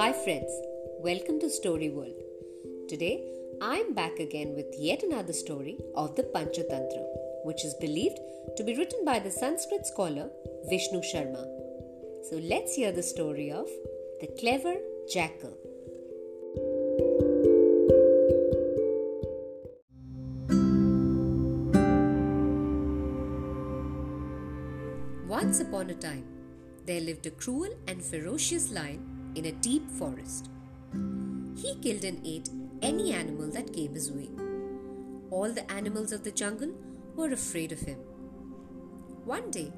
Hi, friends. Welcome to Story World. Today, I'm back again with yet another story of the Panchatantra, which is believed to be written by the Sanskrit scholar Vishnu Sharma. So, let's hear the story of the clever jackal. Once upon a time, there lived a cruel and ferocious lion in a deep forest. He killed and ate any animal that came his way. All the animals of the jungle were afraid of him. One day,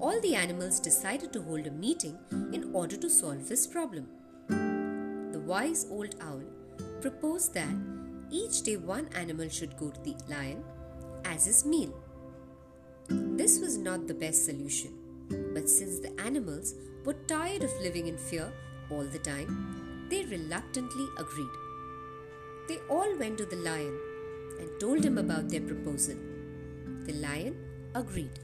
all the animals decided to hold a meeting in order to solve this problem. The wise old owl proposed that each day one animal should go to the lion as his meal. This was not the best solution, but since the animals were tired of living in fear all the time, they reluctantly agreed. They all went to the lion and told him about their proposal. The lion agreed.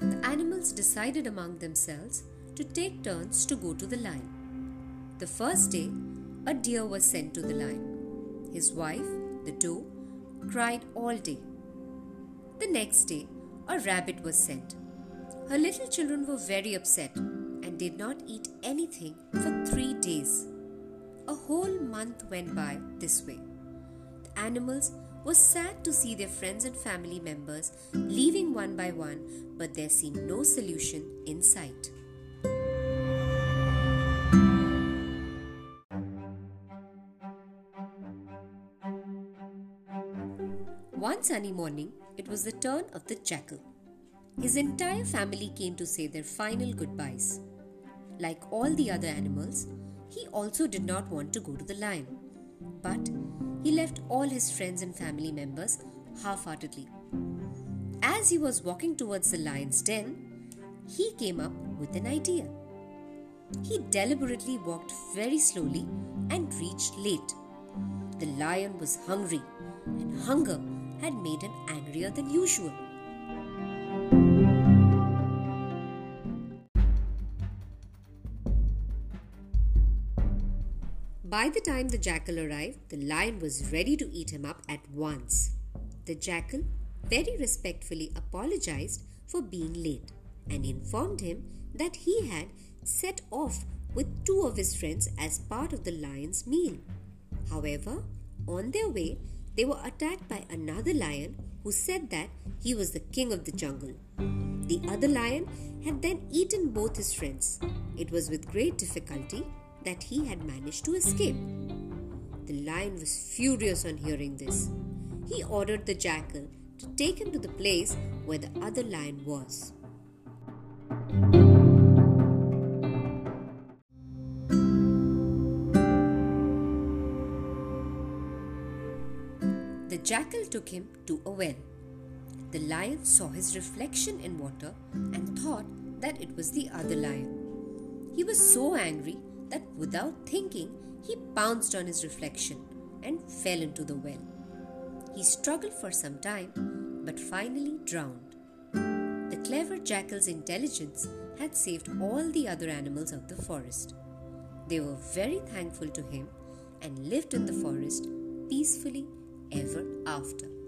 The animals decided among themselves to take turns to go to the lion. The first day, a deer was sent to the lion. His wife, the doe, cried all day. The next day, a rabbit was sent. Her little children were very upset and did not eat anything for three days. A whole month went by this way. The animals were sad to see their friends and family members leaving one by one, but there seemed no solution in sight. One sunny morning, it was the turn of the jackal. His entire family came to say their final goodbyes. Like all the other animals, he also did not want to go to the lion. But he left all his friends and family members half heartedly. As he was walking towards the lion's den, he came up with an idea. He deliberately walked very slowly and reached late. The lion was hungry, and hunger had made him angrier than usual. By the time the jackal arrived, the lion was ready to eat him up at once. The jackal very respectfully apologized for being late and informed him that he had set off with two of his friends as part of the lion's meal. However, on their way, they were attacked by another lion who said that he was the king of the jungle. The other lion had then eaten both his friends. It was with great difficulty that he had managed to escape. The lion was furious on hearing this. He ordered the jackal to take him to the place where the other lion was. The jackal took him to a well. The lion saw his reflection in water and thought that it was the other lion. He was so angry that without thinking, he pounced on his reflection and fell into the well. He struggled for some time but finally drowned. The clever jackal's intelligence had saved all the other animals of the forest. They were very thankful to him and lived in the forest peacefully ever after.